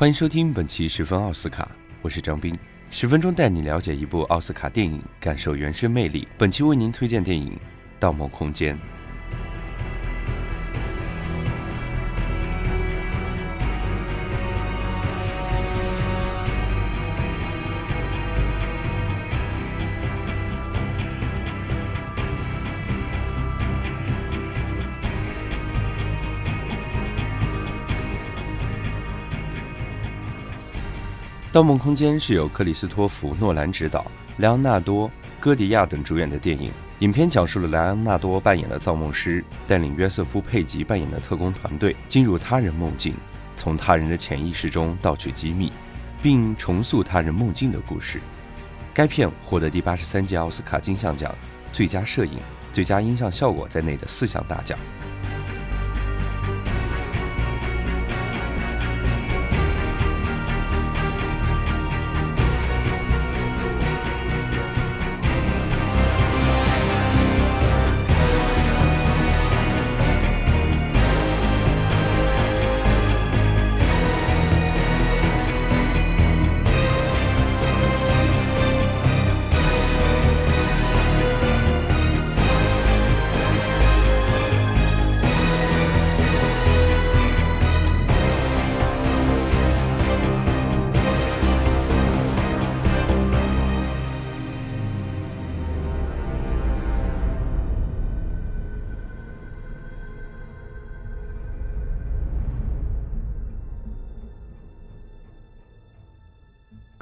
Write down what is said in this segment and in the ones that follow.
欢迎收听本期十分奥斯卡，我是张斌，十分钟带你了解一部奥斯卡电影，感受原生魅力。本期为您推荐电影《盗梦空间》。《盗梦空间》是由克里斯托弗·诺兰执导，莱昂纳多·戈迪亚等主演的电影。影片讲述了莱昂纳多扮演的造梦师，带领约瑟夫·佩吉扮演的特工团队进入他人梦境，从他人的潜意识中盗取机密，并重塑他人梦境的故事。该片获得第八十三届奥斯卡金像奖最佳摄影、最佳音像效果在内的四项大奖。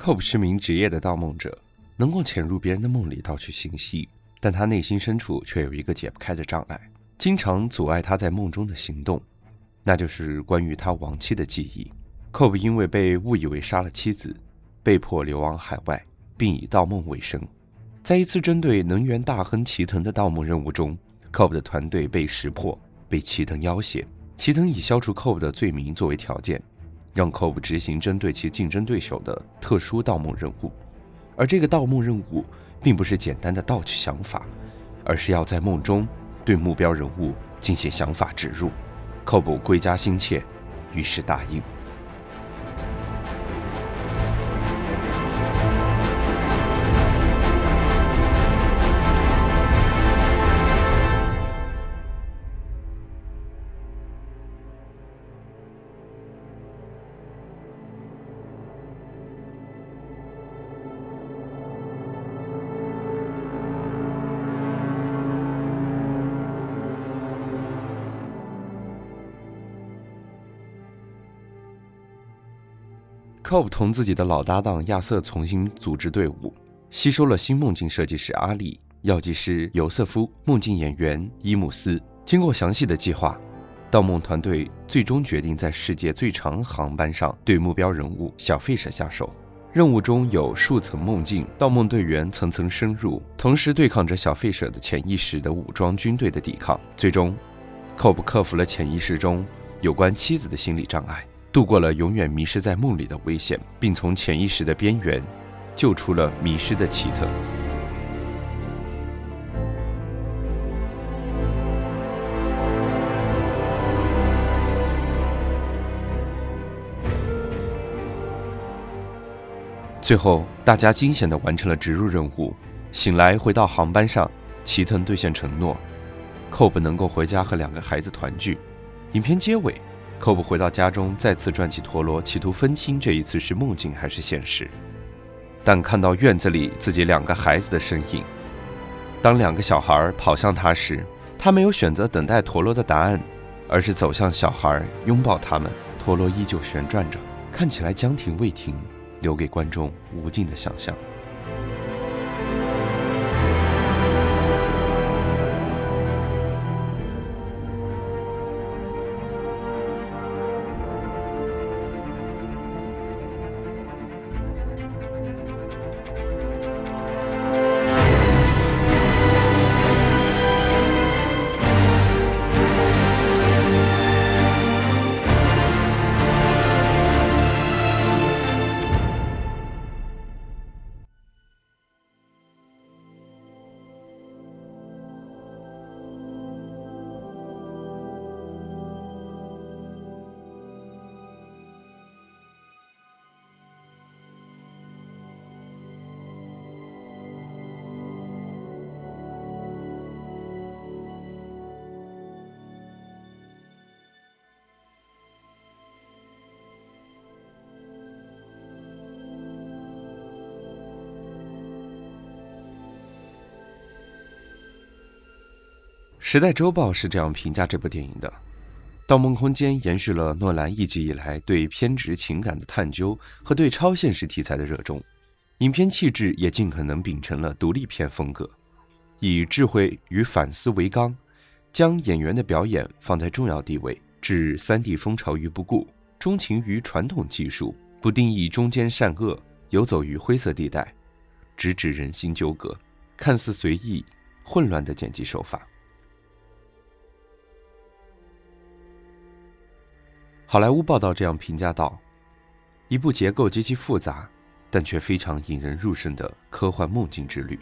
Cobb 是名职业的盗梦者，能够潜入别人的梦里盗取信息，但他内心深处却有一个解不开的障碍，经常阻碍他在梦中的行动，那就是关于他亡妻的记忆。Cobb 因为被误以为杀了妻子，被迫流亡海外，并以盗梦为生。在一次针对能源大亨齐藤的盗梦任务中，Cobb 的团队被识破，被齐藤要挟。齐藤以消除 Cobb 的罪名作为条件。让 c o b 执行针对其竞争对手的特殊盗梦任务，而这个盗梦任务并不是简单的盗取想法，而是要在梦中对目标人物进行想法植入。Cobb 归家心切，于是答应。Cobb 同自己的老搭档亚瑟重新组织队伍，吸收了新梦境设计师阿里、药剂师尤瑟夫、梦境演员伊姆斯。经过详细的计划，盗梦团队最终决定在世界最长航班上对目标人物小费舍下手。任务中有数层梦境，盗梦队员层层深入，同时对抗着小费舍的潜意识的武装军队的抵抗。最终，Cobb 克服了潜意识中有关妻子的心理障碍。度过了永远迷失在梦里的危险，并从潜意识的边缘救出了迷失的奇特。最后，大家惊险地完成了植入任务。醒来，回到航班上，齐藤兑现承诺，Cobb 能够回家和两个孩子团聚。影片结尾。寇布回到家中，再次转起陀螺，企图分清这一次是梦境还是现实。但看到院子里自己两个孩子的身影，当两个小孩跑向他时，他没有选择等待陀螺的答案，而是走向小孩，拥抱他们。陀螺依旧旋转着，看起来将停未停，留给观众无尽的想象。时代周报是这样评价这部电影的：《盗梦空间》延续了诺兰一直以来对偏执情感的探究和对超现实题材的热衷，影片气质也尽可能秉承了独立片风格，以智慧与反思为纲，将演员的表演放在重要地位，置 3D 风潮于不顾，钟情于传统技术，不定义中间善恶，游走于灰色地带，直指人心纠葛，看似随意、混乱的剪辑手法。好莱坞报道这样评价道：“一部结构极其复杂，但却非常引人入胜的科幻梦境之旅。”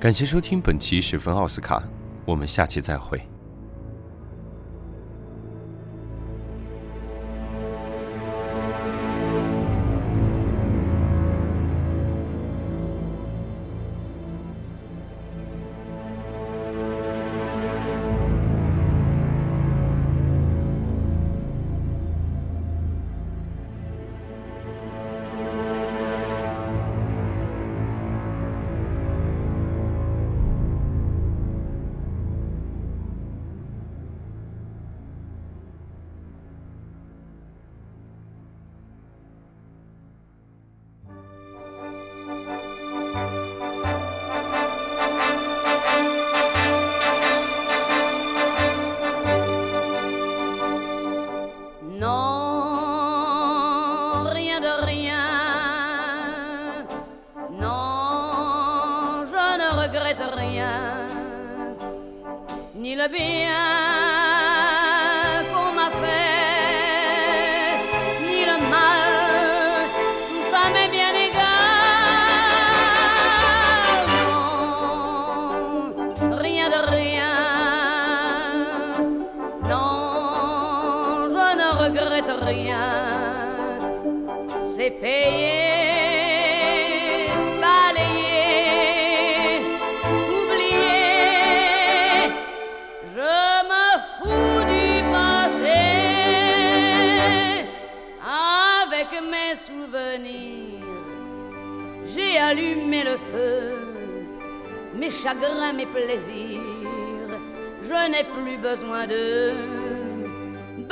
感谢收听本期《十分奥斯卡》，我们下期再会。be mes plaisirs, je n'ai plus besoin de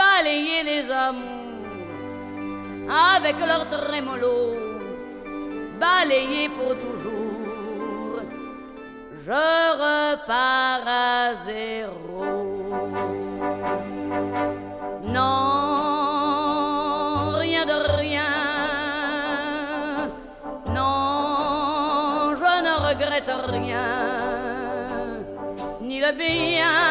balayer les amours avec leur trémolo, balayer pour toujours. Je repars à zéro. Non, rien de rien. Non, je ne regrette rien, bien